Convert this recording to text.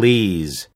please.